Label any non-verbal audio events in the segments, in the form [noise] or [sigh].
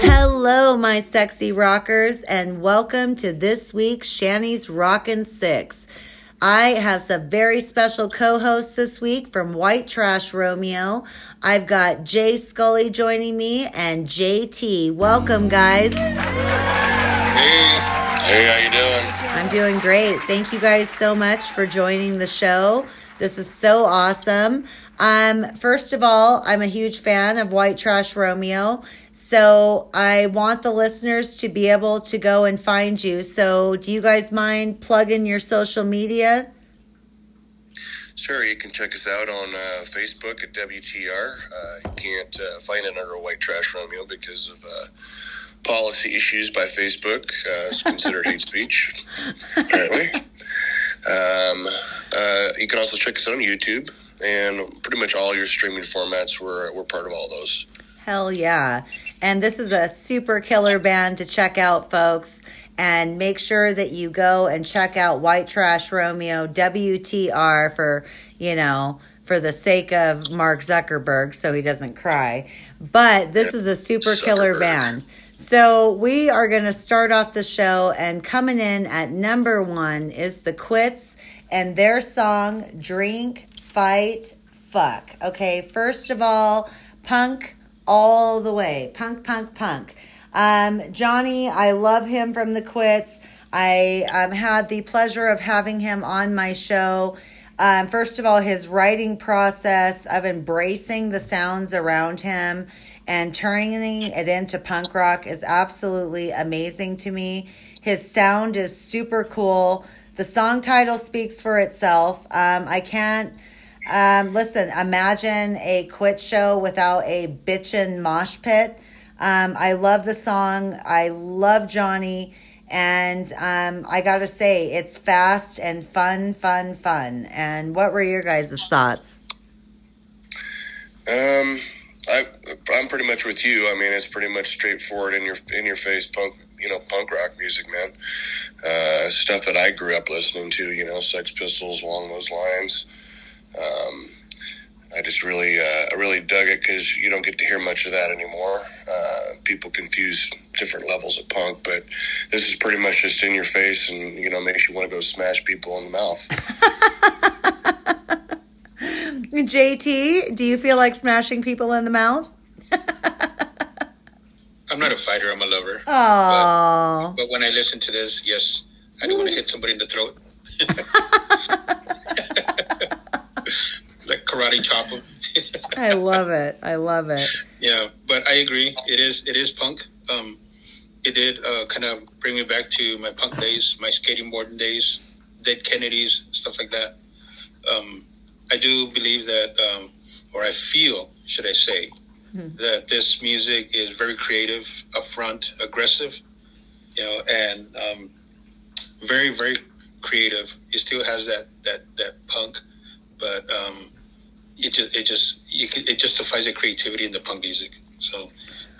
Hello, my sexy rockers, and welcome to this week's Shanny's Rockin' Six. I have some very special co hosts this week from White Trash Romeo. I've got Jay Skully joining me and JT. Welcome, guys. Hey, hey, how you doing? I'm doing great. Thank you guys so much for joining the show. This is so awesome. Um, first of all, I'm a huge fan of White Trash Romeo. So I want the listeners to be able to go and find you. So do you guys mind plugging your social media? Sure, you can check us out on uh, Facebook at WTR. Uh, you can't uh, find it under White Trash Romeo because of uh, policy issues by Facebook. Uh, considered hate speech, apparently. Um, uh, you can also check us out on YouTube and pretty much all your streaming formats. We're, we're part of all those. Hell yeah. And this is a super killer band to check out, folks. And make sure that you go and check out White Trash Romeo, WTR, for, you know, for the sake of Mark Zuckerberg so he doesn't cry. But this is a super killer band. So we are going to start off the show, and coming in at number one is the Quits and their song Drink, Fight, Fuck. Okay, first of all, punk all the way. Punk, punk, punk. Um, Johnny, I love him from the Quits. I um, had the pleasure of having him on my show. Um, first of all, his writing process of embracing the sounds around him and turning it into punk rock is absolutely amazing to me. His sound is super cool. The song title speaks for itself. Um, I can't um, listen, imagine a quit show without a bitchin' mosh pit. Um, I love the song. I love Johnny. And um, I got to say, it's fast and fun, fun, fun. And what were your guys' thoughts? Um, I, I'm pretty much with you. I mean, it's pretty much straightforward in your in your face punk, you know, punk rock music, man. Uh, stuff that I grew up listening to, you know, Sex Pistols along those lines. Um, I just really, uh, I really dug it because you don't get to hear much of that anymore. Uh, people confuse different levels of punk, but this is pretty much just in your face, and you know, makes you want to go smash people in the mouth. [laughs] JT, do you feel like smashing people in the mouth? [laughs] I'm not a fighter. I'm a lover. Oh, But, but when I listen to this, yes, I do want to hit somebody in the throat. [laughs] karate chop. I love it. I love it. yeah, but I agree. It is it is punk. Um, it did uh, kind of bring me back to my punk days, my skating boarding days, Dead Kennedys, stuff like that. Um, I do believe that, um, or I feel, should I say, that this music is very creative, upfront, aggressive, you know, and um, very, very creative. It still has that that that punk, but um, it just it just you can, it justifies the creativity in the punk music. So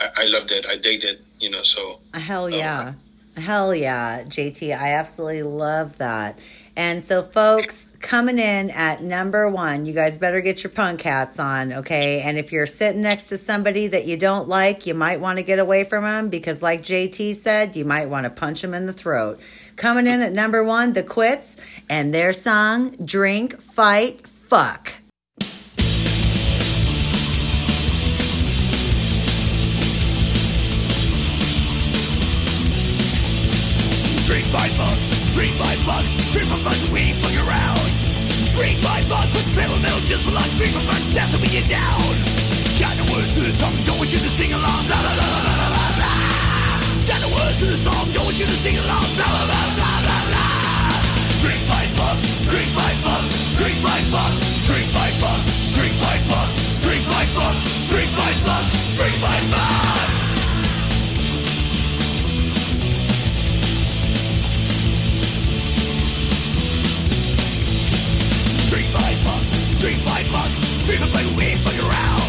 I, I loved it. I digged it. You know, so uh, um, Hell yeah. Hell yeah, JT. I absolutely love that. And so, folks, coming in at number one, you guys better get your punk hats on, okay? And if you're sitting next to somebody that you don't like, you might want to get away from them because, like JT said, you might want to punch them in the throat. Coming in at number one, The Quits, and their song, Drink, Fight, Fuck. my fuck, free from fuck, we fuck around. Free my fuck with metal metal just for like free from fuck, that's what we get down. Got the words to the song, don't want you to sing along, la la la la la la la. Got the words to the song, don't want you to sing along, la la la la la la. Drink my fuck, drink my fuck, drink my fuck, drink my fuck, drink my fuck, drink my fuck, drink my fuck, drink my fuck. Three, five bucks, three for fun.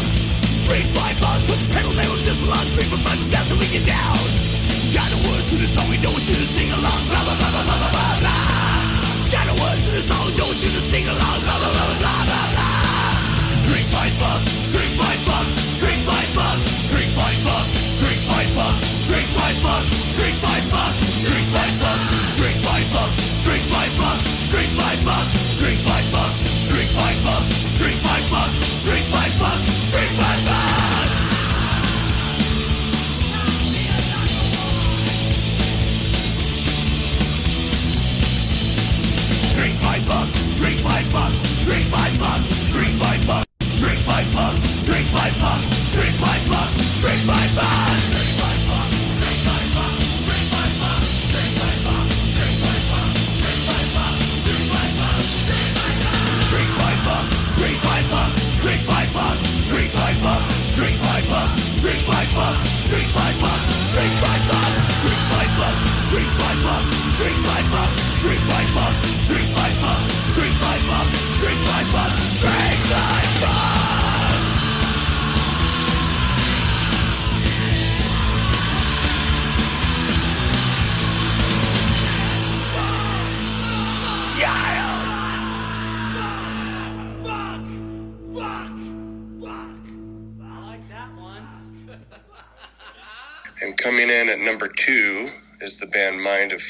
Three, five bucks, the pedal just. Three down. Got a to the song, we know what you to sing along. Blah, blah, blah, blah, blah, blah. Got a word to the song, know what you to sing along. Blah, blah, blah, blah, blah, blah. Three, five bucks, three, five bucks.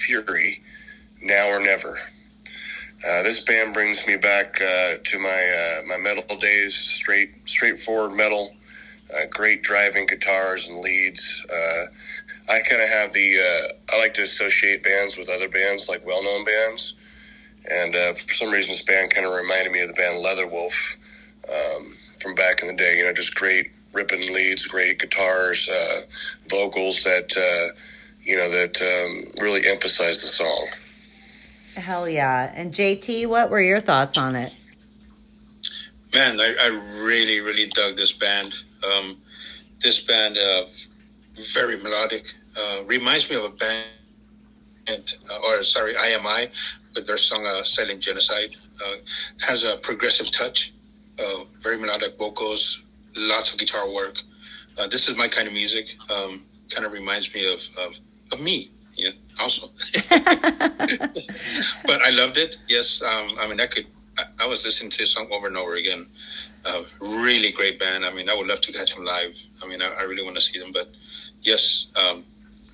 Fury, Now or Never. Uh, this band brings me back uh, to my uh, my metal days, straight straightforward metal, uh, great driving guitars and leads. Uh, I kind of have the uh, I like to associate bands with other bands, like well known bands, and for some reason this band kind of reminded me of the band Leatherwolf um, from back in the day. You know, just great ripping leads, great guitars, vocals that you know that um, really emphasize the song. Hell yeah. And JT, what were your thoughts on it? Man, I, I really, really dug this band. Um, this band, uh, very melodic. Uh, reminds me of a band, uh, or sorry, IMI, with their song uh, Silent Genocide. Uh, has a progressive touch, uh, very melodic vocals, lots of guitar work. Uh, this is my kind of music. Um, kind of reminds me of, of, of me, yeah, also. [laughs] but I loved it. Yes, um, I mean, I could. I, I was listening to the song over and over again. Uh, really great band. I mean, I would love to catch them live. I mean, I, I really want to see them. But yes, um,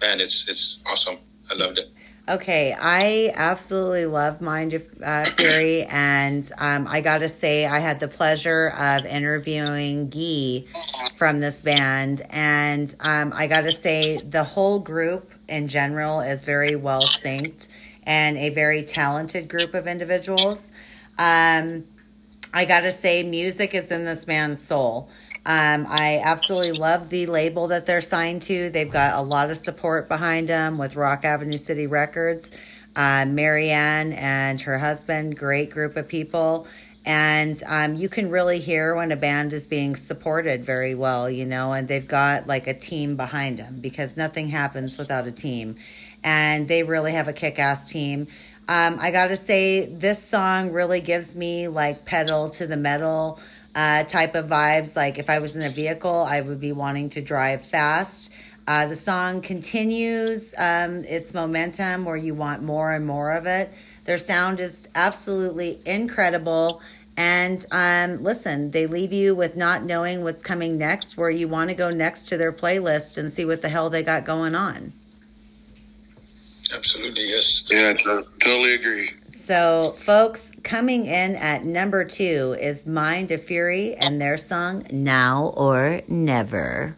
man, it's it's awesome. I loved it. Okay, I absolutely love Mind uh, Fury, and um, I got to say, I had the pleasure of interviewing Guy from this band, and um, I got to say, the whole group in general is very well synced and a very talented group of individuals. Um, I got to say, music is in this man's soul. Um, I absolutely love the label that they're signed to. They've got a lot of support behind them with Rock Avenue City Records. Uh, Marianne and her husband, great group of people. And um, you can really hear when a band is being supported very well, you know, and they've got like a team behind them because nothing happens without a team. And they really have a kick ass team. Um, I got to say, this song really gives me like pedal to the metal uh, type of vibes. Like if I was in a vehicle, I would be wanting to drive fast. Uh, the song continues um, its momentum where you want more and more of it. Their sound is absolutely incredible. And um, listen, they leave you with not knowing what's coming next, where you want to go next to their playlist and see what the hell they got going on. Absolutely, yes. Yeah, to- totally agree. So, folks, coming in at number two is Mind of Fury and their song Now or Never.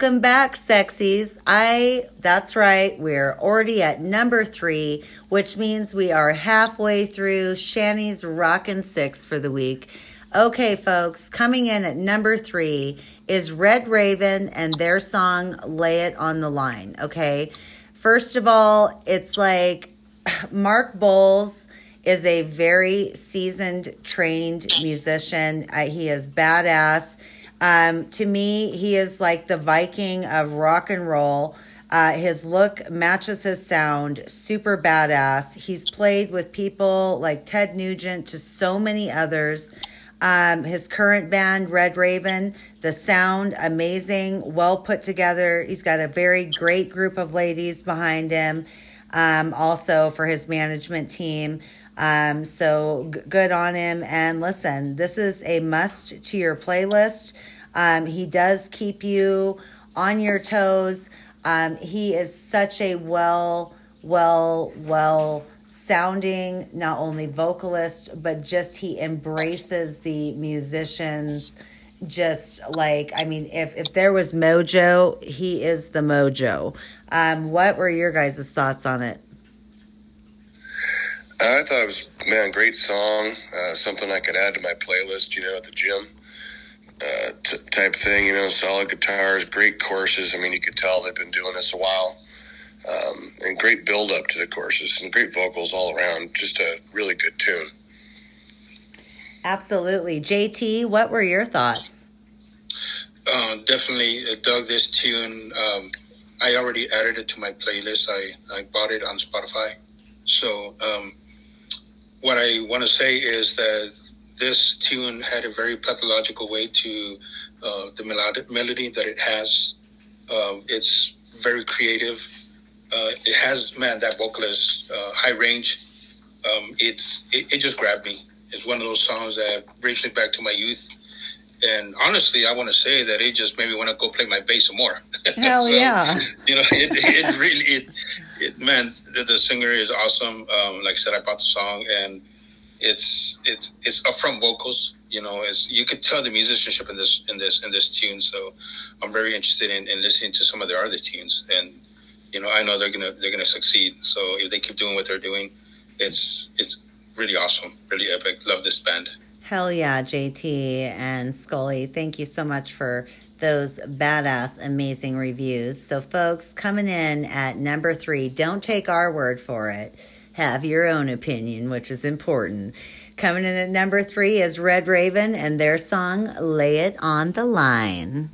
Welcome back, sexies. I, that's right, we're already at number three, which means we are halfway through Shanny's Rockin' Six for the week. Okay, folks, coming in at number three is Red Ravyn and their song Lay It on the Line. Okay, first of all, it's like [sighs] Mark Bowles is a very seasoned, trained musician. Uh, he is badass um, to me, he is like the Viking of rock and roll. Uh, his look matches his sound, super badass. He's played with people like Ted Nugent to so many others. Um, his current band, Red Ravyn, the sound amazing, well put together. He's got a very great group of ladies behind him. Um, also for his management team. Um, so g- good on him. And listen, this is a must to your playlist. Um, he does keep you on your toes. Um, he is such a well, well, well sounding, not only vocalist, but just he embraces the musicians. Just like, I mean, if, if there was mojo, he is the mojo. Um, what were your guys' thoughts on it? I thought it was, man, great song. Uh, something I could add to my playlist, you know, at the gym uh, t- type thing. You know, solid guitars, great courses. I mean, you could tell they've been doing this a while. Um, and great build up to the courses and great vocals all around. Just a really good tune. Absolutely. JT, what were your thoughts? Uh, definitely uh, dug this tune. Um, I already added it to my playlist. I, I bought it on Spotify. So, um, what I want to say is that this tune had a very pathological way to uh, the melodic melody that it has. Uh, it's very creative. Uh, it has man that vocalist uh, high range. Um, it's it, it, just grabbed me. It's one of those songs that brings me back to my youth. And honestly, I want to say that it just made me want to go play my bass some more. [laughs] Hell so, yeah! You know, it, it really it, it man the, the singer is awesome. Um, like I said, I bought the song and it's it's it's upfront vocals. You know, it's you could tell the musicianship in this in this in this tune. So I'm very interested in, in listening to some of their other tunes, and you know, I know they're gonna they're gonna succeed. So if they keep doing what they're doing, it's it's really awesome, really epic. Love this band. Hell yeah, JT and Skully. Thank you so much for those badass, amazing reviews. So, folks, coming in at number three, don't take our word for it have your own opinion, which is important. Coming in at number three is Red Ravyn and their song Lay It on the Line.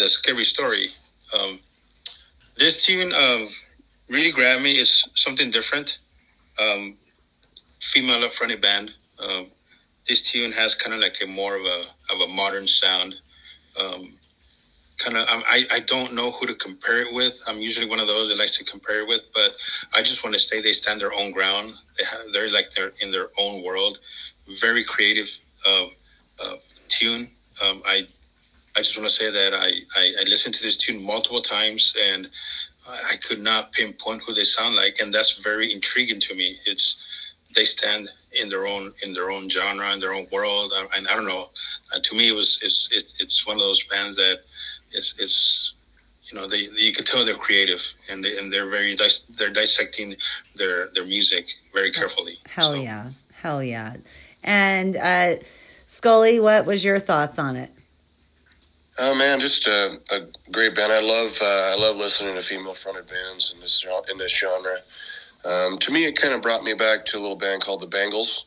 A scary story. Um, this tune um, really grabbed me. It's something different. Um, female fronted band. Um, this tune has kind of like a more of a of a modern sound. Um, kind of, I I don't know who to compare it with. I'm usually one of those that likes to compare it with, but I just want to say they stand their own ground. They have, they're like they're in their own world. Very creative uh, uh, tune. I I just want to say that I, I, I listened to this tune multiple times and I could not pinpoint who they sound like, and that's very intriguing to me. It's they stand in their own in their own genre in their own world, and I don't know. Uh, to me, it was it's it, it's one of those bands that it's it's you know they you can tell they're creative and they and they're very they're dissecting their their music very carefully. Hell so. yeah, hell yeah, and uh, Skully, what was your thoughts on it? Oh man, just a, a great band. I love uh, I love listening to female fronted bands in this in this genre. Um, to me, it kind of brought me back to a little band called the Bangles.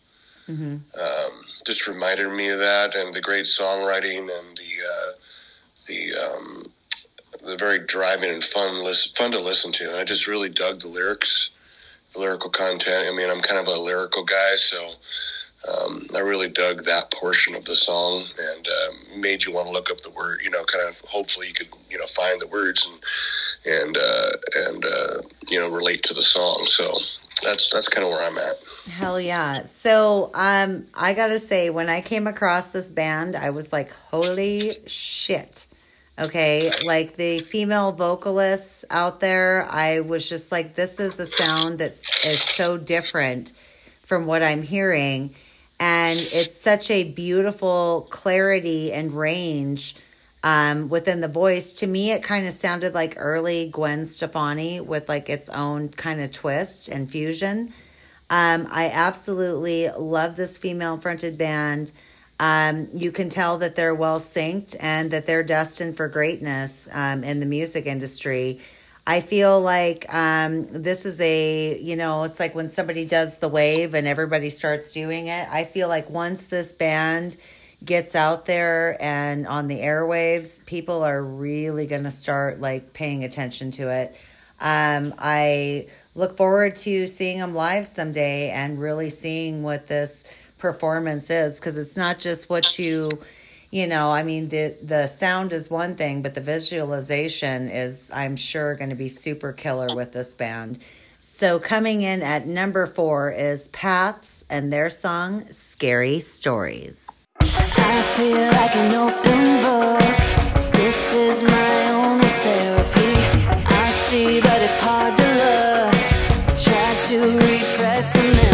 Mm-hmm. Um, just reminded me of that and the great songwriting and the uh, the um, the very driving and fun fun to listen to. And I just really dug the lyrics, the lyrical content. I mean, I'm kind of a lyrical guy, so um, I really dug that portion of the song and uh, made you want to look up the word. You know, kind of hopefully you could you know find the words and and uh, and uh, you know relate to the song. So that's that's kind of where I'm at. Hell yeah! So um, I gotta say, when I came across this band, I was like, holy shit. Okay, like the female vocalists out there, I was just like, this is a sound that's is so different from what I'm hearing and it's such a beautiful clarity and range um, within the voice. To me, it kind of sounded like early Gwen Stefani with like its own kind of twist and fusion. Um, I absolutely love this female fronted band. Um, you can tell that they're well synced and that they're destined for greatness um, in the music industry. I feel like um, this is a, you know, it's like when somebody does the wave and everybody starts doing it. I feel like once this band gets out there and on the airwaves, people are really going to start like paying attention to it. Um, I look forward to seeing them live someday and really seeing what this performance is because it's not just what you you know, I mean the the sound is one thing, but the visualization is I'm sure going to be super killer with this band. So coming in at number 4 is Paths and their song Scary Stories. I feel like an open book. This is my only therapy. I see but it's hard to look. Try to repress the memories,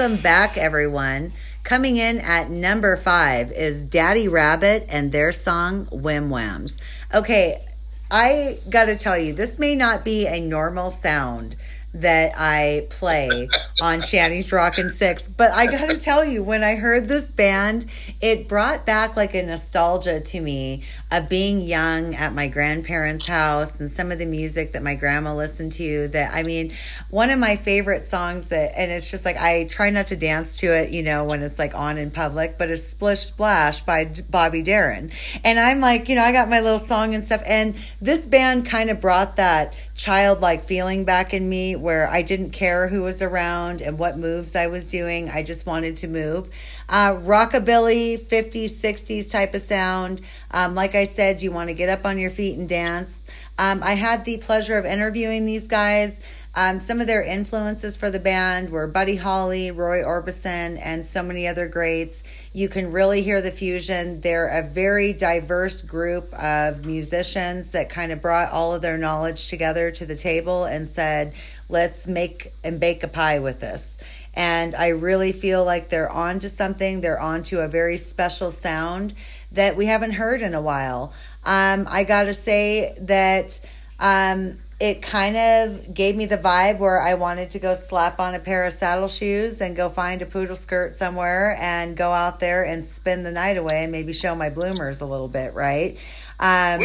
welcome back, everyone. Coming in at number five is Daddy Rabbit and their song Whim Whams. Okay, I got to tell you, this may not be a normal sound that I play on [laughs] Shanny's Rockin' Six. But I got to tell you, when I heard this band, it brought back like a nostalgia to me of being young at my grandparents' house and some of the music that my grandma listened to. That I mean, one of my favorite songs that, and it's just like I try not to dance to it, you know, when it's like on in public, but it's Splish Splash by Bobby Darin. And I'm like, you know, I got my little song and stuff. And this band kind of brought that childlike feeling back in me where I didn't care who was around and what moves I was doing. I just wanted to move. Uh, rockabilly, 50s, 60s type of sound. Um, like I said, you want to get up on your feet and dance. Um, I had the pleasure of interviewing these guys. Um, some of their influences for the band were Buddy Holly, Roy Orbison, and so many other greats. You can really hear the fusion. They're a very diverse group of musicians that kind of brought all of their knowledge together to the table and said, let's make and bake a pie with this. And I really feel like they're on to something. They're on to a very special sound that we haven't heard in a while. Um, I got to say that. Um, it kind of gave me the vibe where I wanted to go slap on a pair of saddle shoes and go find a poodle skirt somewhere and go out there and spend the night away and maybe show my bloomers a little bit, right? Um,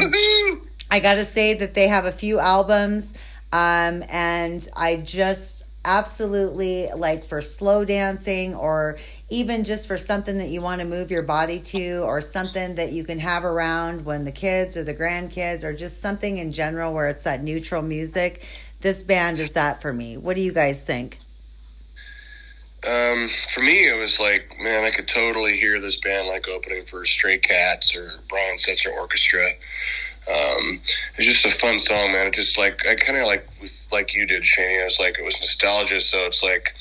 I got to say that they have a few albums, um, and I just absolutely like for slow dancing or even just for something that you want to move your body to or something that you can have around when the kids or the grandkids or just something in general where it's that neutral music this band is that for me. What do you guys think? Um, for me it was like man i could totally hear this band like opening for stray cats or brian setzer orchestra um, it's just a fun song man it just like i kind of like like you did shane it was like it was nostalgia so it's like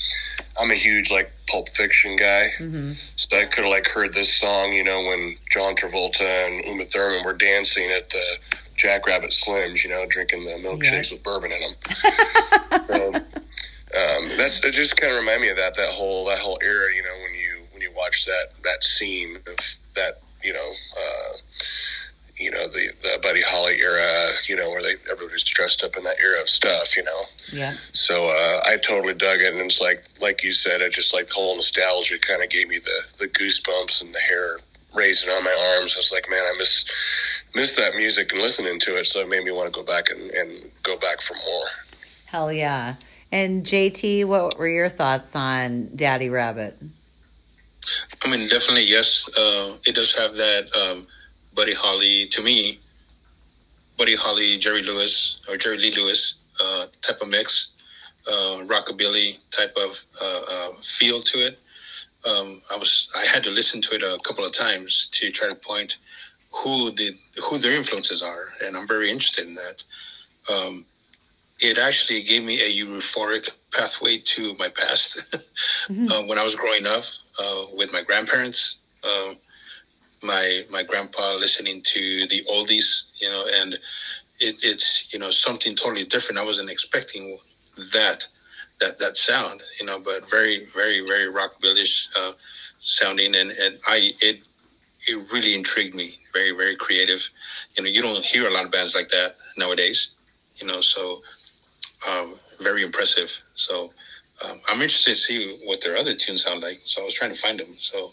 I'm a huge like Pulp Fiction guy, mm-hmm. so I could have like heard this song, you know, when John Travolta and Uma Thurman were dancing at the Jackrabbit Slims, you know, drinking the milkshakes with bourbon in them. [laughs] so, um, that it just kind of remind me of that that whole that whole era, you know, when you when you watch that that scene of that, you know. Uh, you know the the Buddy Holly era, you know, where they everybody's dressed up in that era of stuff, you know. Yeah. So uh, I totally dug it, and it's like like you said, it just like the whole nostalgia kind of gave me the the goosebumps and the hair raising on my arms. I was like, man, I miss miss that music and listening to it, so it made me want to go back and, and go back for more. Hell yeah! And JT, what were your thoughts on Daddy Rabbit? I mean, definitely yes. Uh, it does have that. Um, Buddy Holly, to me, Buddy Holly, Jerry Lewis or Jerry Lee Lewis uh, type of mix, uh, rockabilly type of uh, uh, feel to it. Um, I was I had to listen to it a couple of times to try to point who did who their influences are, and I'm very interested in that. Um, it actually gave me a euphoric pathway to my past [laughs] mm-hmm. uh, when I was growing up uh, with my grandparents. My my grandpa listening to the oldies, you know, and it, it's you know something totally different. I wasn't expecting that that that sound, you know, but very very very rockabilly uh, sounding, and and I it it really intrigued me. Very very creative. You know, you don't hear a lot of bands like that nowadays. You know, so um, very impressive. So um, I'm interested to see what their other tunes sound like. So I was trying to find them. So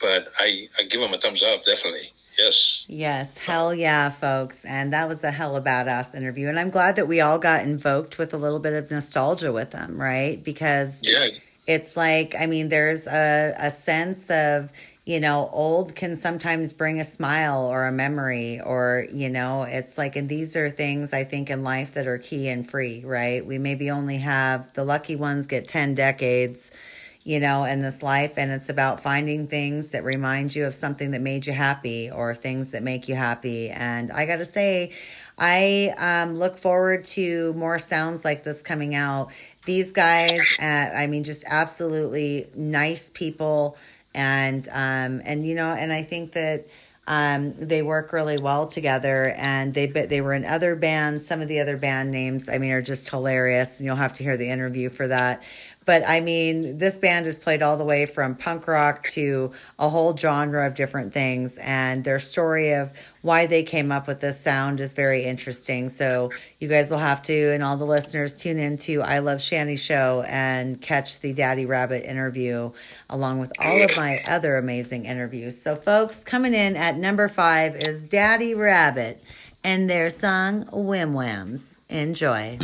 but I, I give them a thumbs up, definitely. Yes. Yes. Hell yeah, folks. And that was a hell of a badass interview. And I'm glad that we all got invoked with a little bit of nostalgia with them, right? Because yeah. it's like, I mean, there's a, a sense of, you know, old can sometimes bring a smile or a memory, or, you know, it's like, and these are things I think in life that are key and free, right? We maybe only have the lucky ones get 10 decades you know, in this life. And it's about finding things that remind you of something that made you happy or things that make you happy. And I got to say, I um, look forward to more sounds like this coming out. These guys, uh, I mean, just absolutely nice people. And, um, and, you know, and I think that, um, they work really well together, and they they were in other bands. Some of the other band names, I mean, are just hilarious, and you'll have to hear the interview for that. But I mean, this band has played all the way from punk rock to a whole genre of different things. And their story of why they came up with this sound is very interesting. So you guys will have to, and all the listeners, tune into I Love Shanny Show and catch the Daddy Rabbit interview along with all of my other amazing interviews. So, folks, coming in at number five is Daddy Rabbit and their song Whim Whams. Enjoy.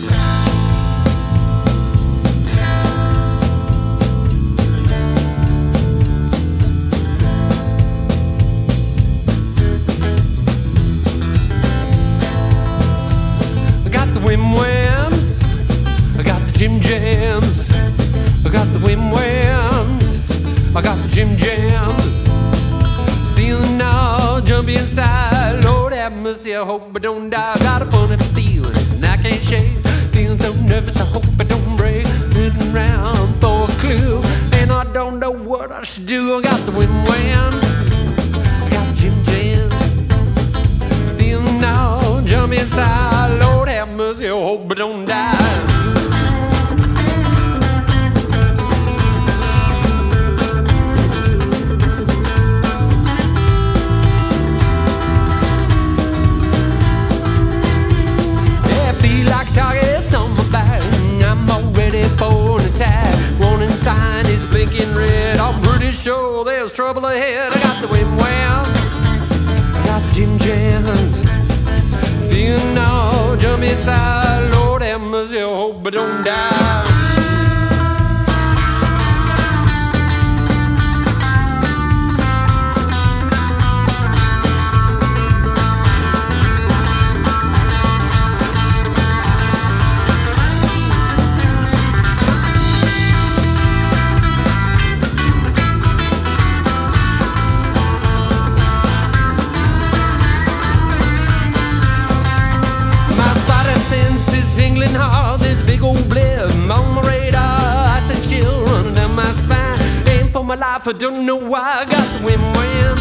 Life, I don't know why. I got the whim whams,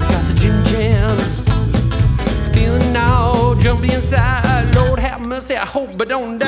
got the Jim Jams. Feeling now, jumpy inside. Lord have mercy, I hope I don't die.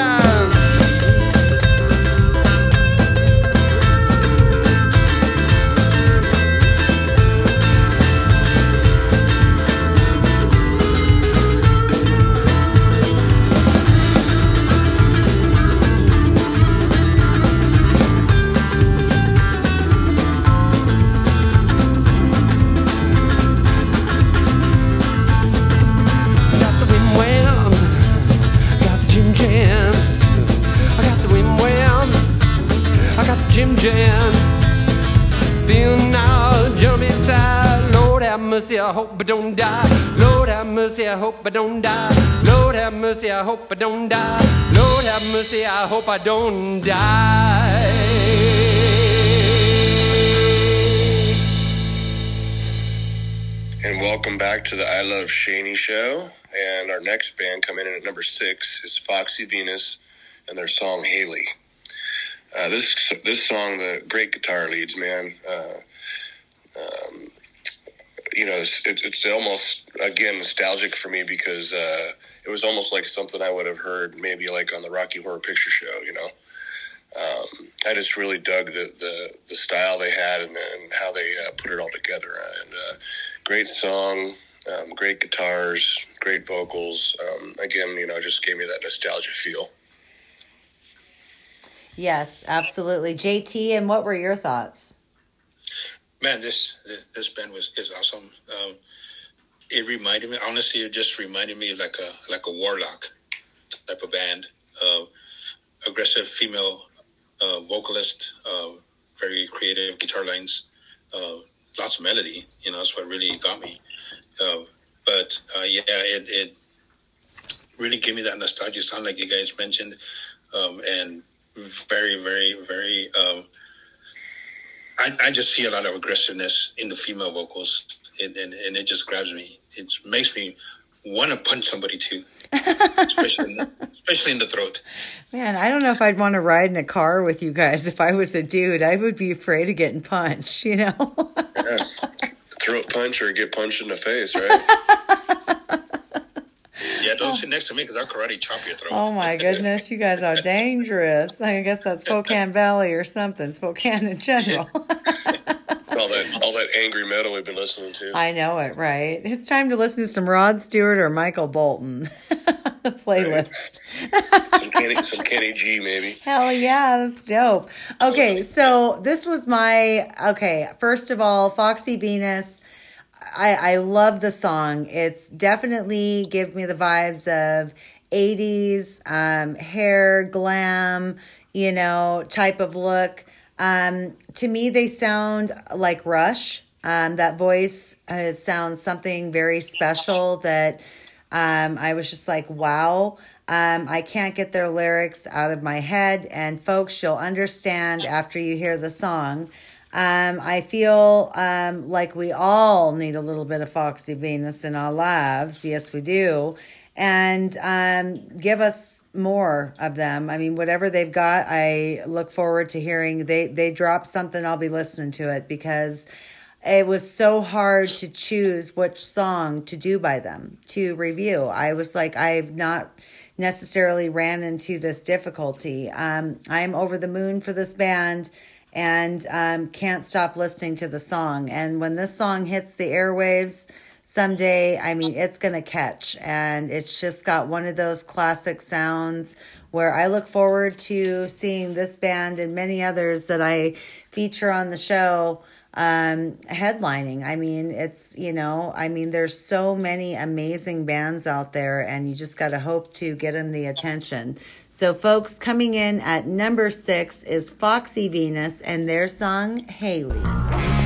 I hope I don't die. Lord have mercy, I hope I don't die. And welcome back to the I Love Shanny show. And our next band coming in at number six is Foxy Venus and their song Hailey. Uh, this this song, the great guitar leads, man. Uh, um, you know, it's, it's, it's almost again nostalgic for me because uh, it was almost like something I would have heard maybe like on the Rocky Horror Picture Show. You know, um, I just really dug the, the, the style they had and, and how they uh, put it all together. And uh, great song, um, great guitars, great vocals. Um, again, you know, just gave me that nostalgia feel. Yes, absolutely. JT, and what were your thoughts? Man, this this band was is awesome. Um, it reminded me, honestly, it just reminded me like a like a warlock type of band. Uh, aggressive female uh, vocalist, uh, very creative guitar lines, uh, lots of melody. You know, that's what really got me. Uh, but uh, yeah, it, it really gave me that nostalgia sound, like you guys mentioned, um, and very, very, very. Um, I, I just see a lot of aggressiveness in the female vocals, and, and, and it just grabs me. It makes me want to punch somebody too, [laughs] especially in the, especially in the throat. Man, I don't know if I'd want to ride in a car with you guys if I was a dude. I would be afraid of getting punched, you know? Yeah. Throat punch or get punched in the face, right? [laughs] Yeah, don't oh. sit next to me because I'll karate chop your throat. Oh my goodness, you guys are dangerous. I guess that's Spokane Valley or something. Spokane in general. All that angry metal we've been listening to. I know it, right? It's time to listen to some Rod Stewart or Michael Bolton. [laughs] the playlist. some Kenny, some Kenny G, maybe. Hell yeah, that's dope. Okay, so this was my okay. First of all, Foxy Venus. I I love the song. It's definitely give me the vibes of '80s um, hair glam, you know, type of look. Um, to me, they sound like Rush. Um, that voice uh, sounds something very special that um, I was just like, wow. Um, I can't get their lyrics out of my head. And folks, you'll understand after you hear the song. Um, I feel um, like we all need a little bit of Foxy Venus in our lives. Yes, we do. And um, give us more of them. I mean, whatever they've got, I look forward to hearing. They they drop something, I'll be listening to it because it was so hard to choose which song to do by them to review. I was like, I've not necessarily ran into this difficulty. Um, I'm over the moon for this band and um, can't stop listening to the song. And when this song hits the airwaves someday, I mean, it's going to catch. And it's just got one of those classic sounds where I look forward to seeing this band and many others that I feature on the show um, headlining. I mean, it's, you know, I mean, there's so many amazing bands out there, and you just got to hope to get them the attention. So, folks, coming in at number six is Foxy Venus and their song, Hailey.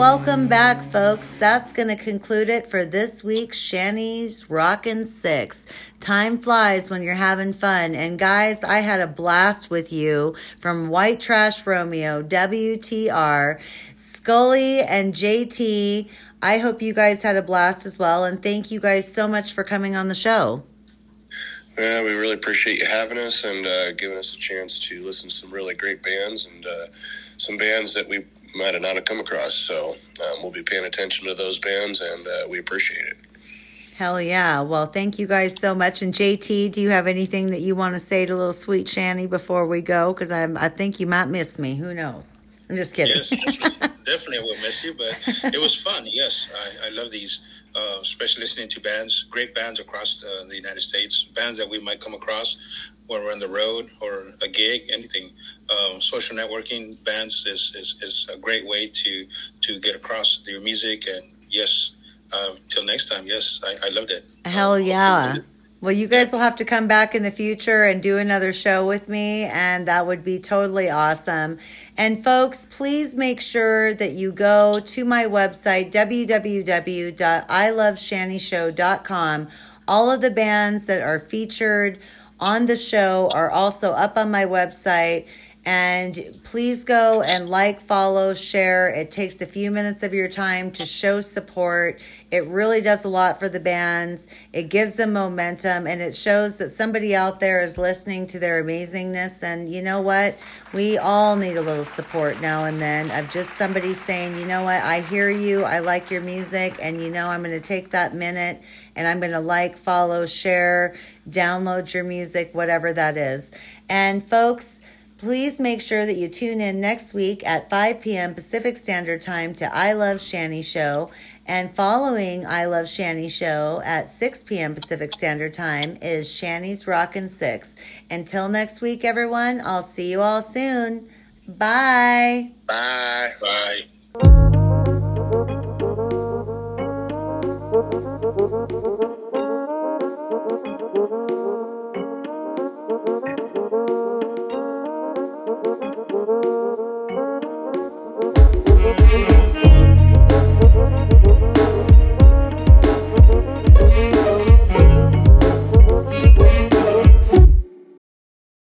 Welcome back, folks. That's going to conclude it for this week's Shanny's Rockin' Six. Time flies when you're having fun. And guys, I had a blast with you from White Trash Romeo, WTR, Skully, and JT. I hope you guys had a blast as well. And thank you guys so much for coming on the show. Yeah, we really appreciate you having us and uh, giving us a chance to listen to some really great bands and uh, some bands that we might have not have come across. So um, we'll be paying attention to those bands, and uh, we appreciate it. Hell yeah. Well, thank you guys so much. And JT, do you have anything that you want to say to little sweet Shanny before we go? Because I think you might miss me. Who knows? I'm just kidding. Yes, definitely, [laughs] definitely I will miss you, but it was fun. Yes, I, I love these, uh, especially listening to bands, great bands across uh, the United States, bands that we might come across when we're on the road or a gig, anything. Um, social networking bands is, is, is a great way to to get across your music. And yes, uh, till next time, yes, I, I loved it. Hell Um, yeah. Well, you guys will have to come back in the future and do another show with me, and that would be totally awesome. And folks, please make sure that you go to my website, www.iloveshannyshow.com. All of the bands that are featured on the show are also up on my website. And please go and like, follow, share. It takes a few minutes of your time to show support. It really does a lot for the bands. It gives them momentum and it shows that somebody out there is listening to their amazingness. And you know what? We all need a little support now and then of just somebody saying, you know what? I hear you. I like your music. And you know, I'm going to take that minute and I'm going to like, follow, share, download your music, whatever that is. And folks, Please make sure that you tune in next week at 5 p.m. Pacific Standard Time to I Love Shanny Show. And following I Love Shanny Show at 6 p.m. Pacific Standard Time is Shanny's Rockin' Six. Until next week, everyone, I'll see you all soon. Bye. Bye. Bye.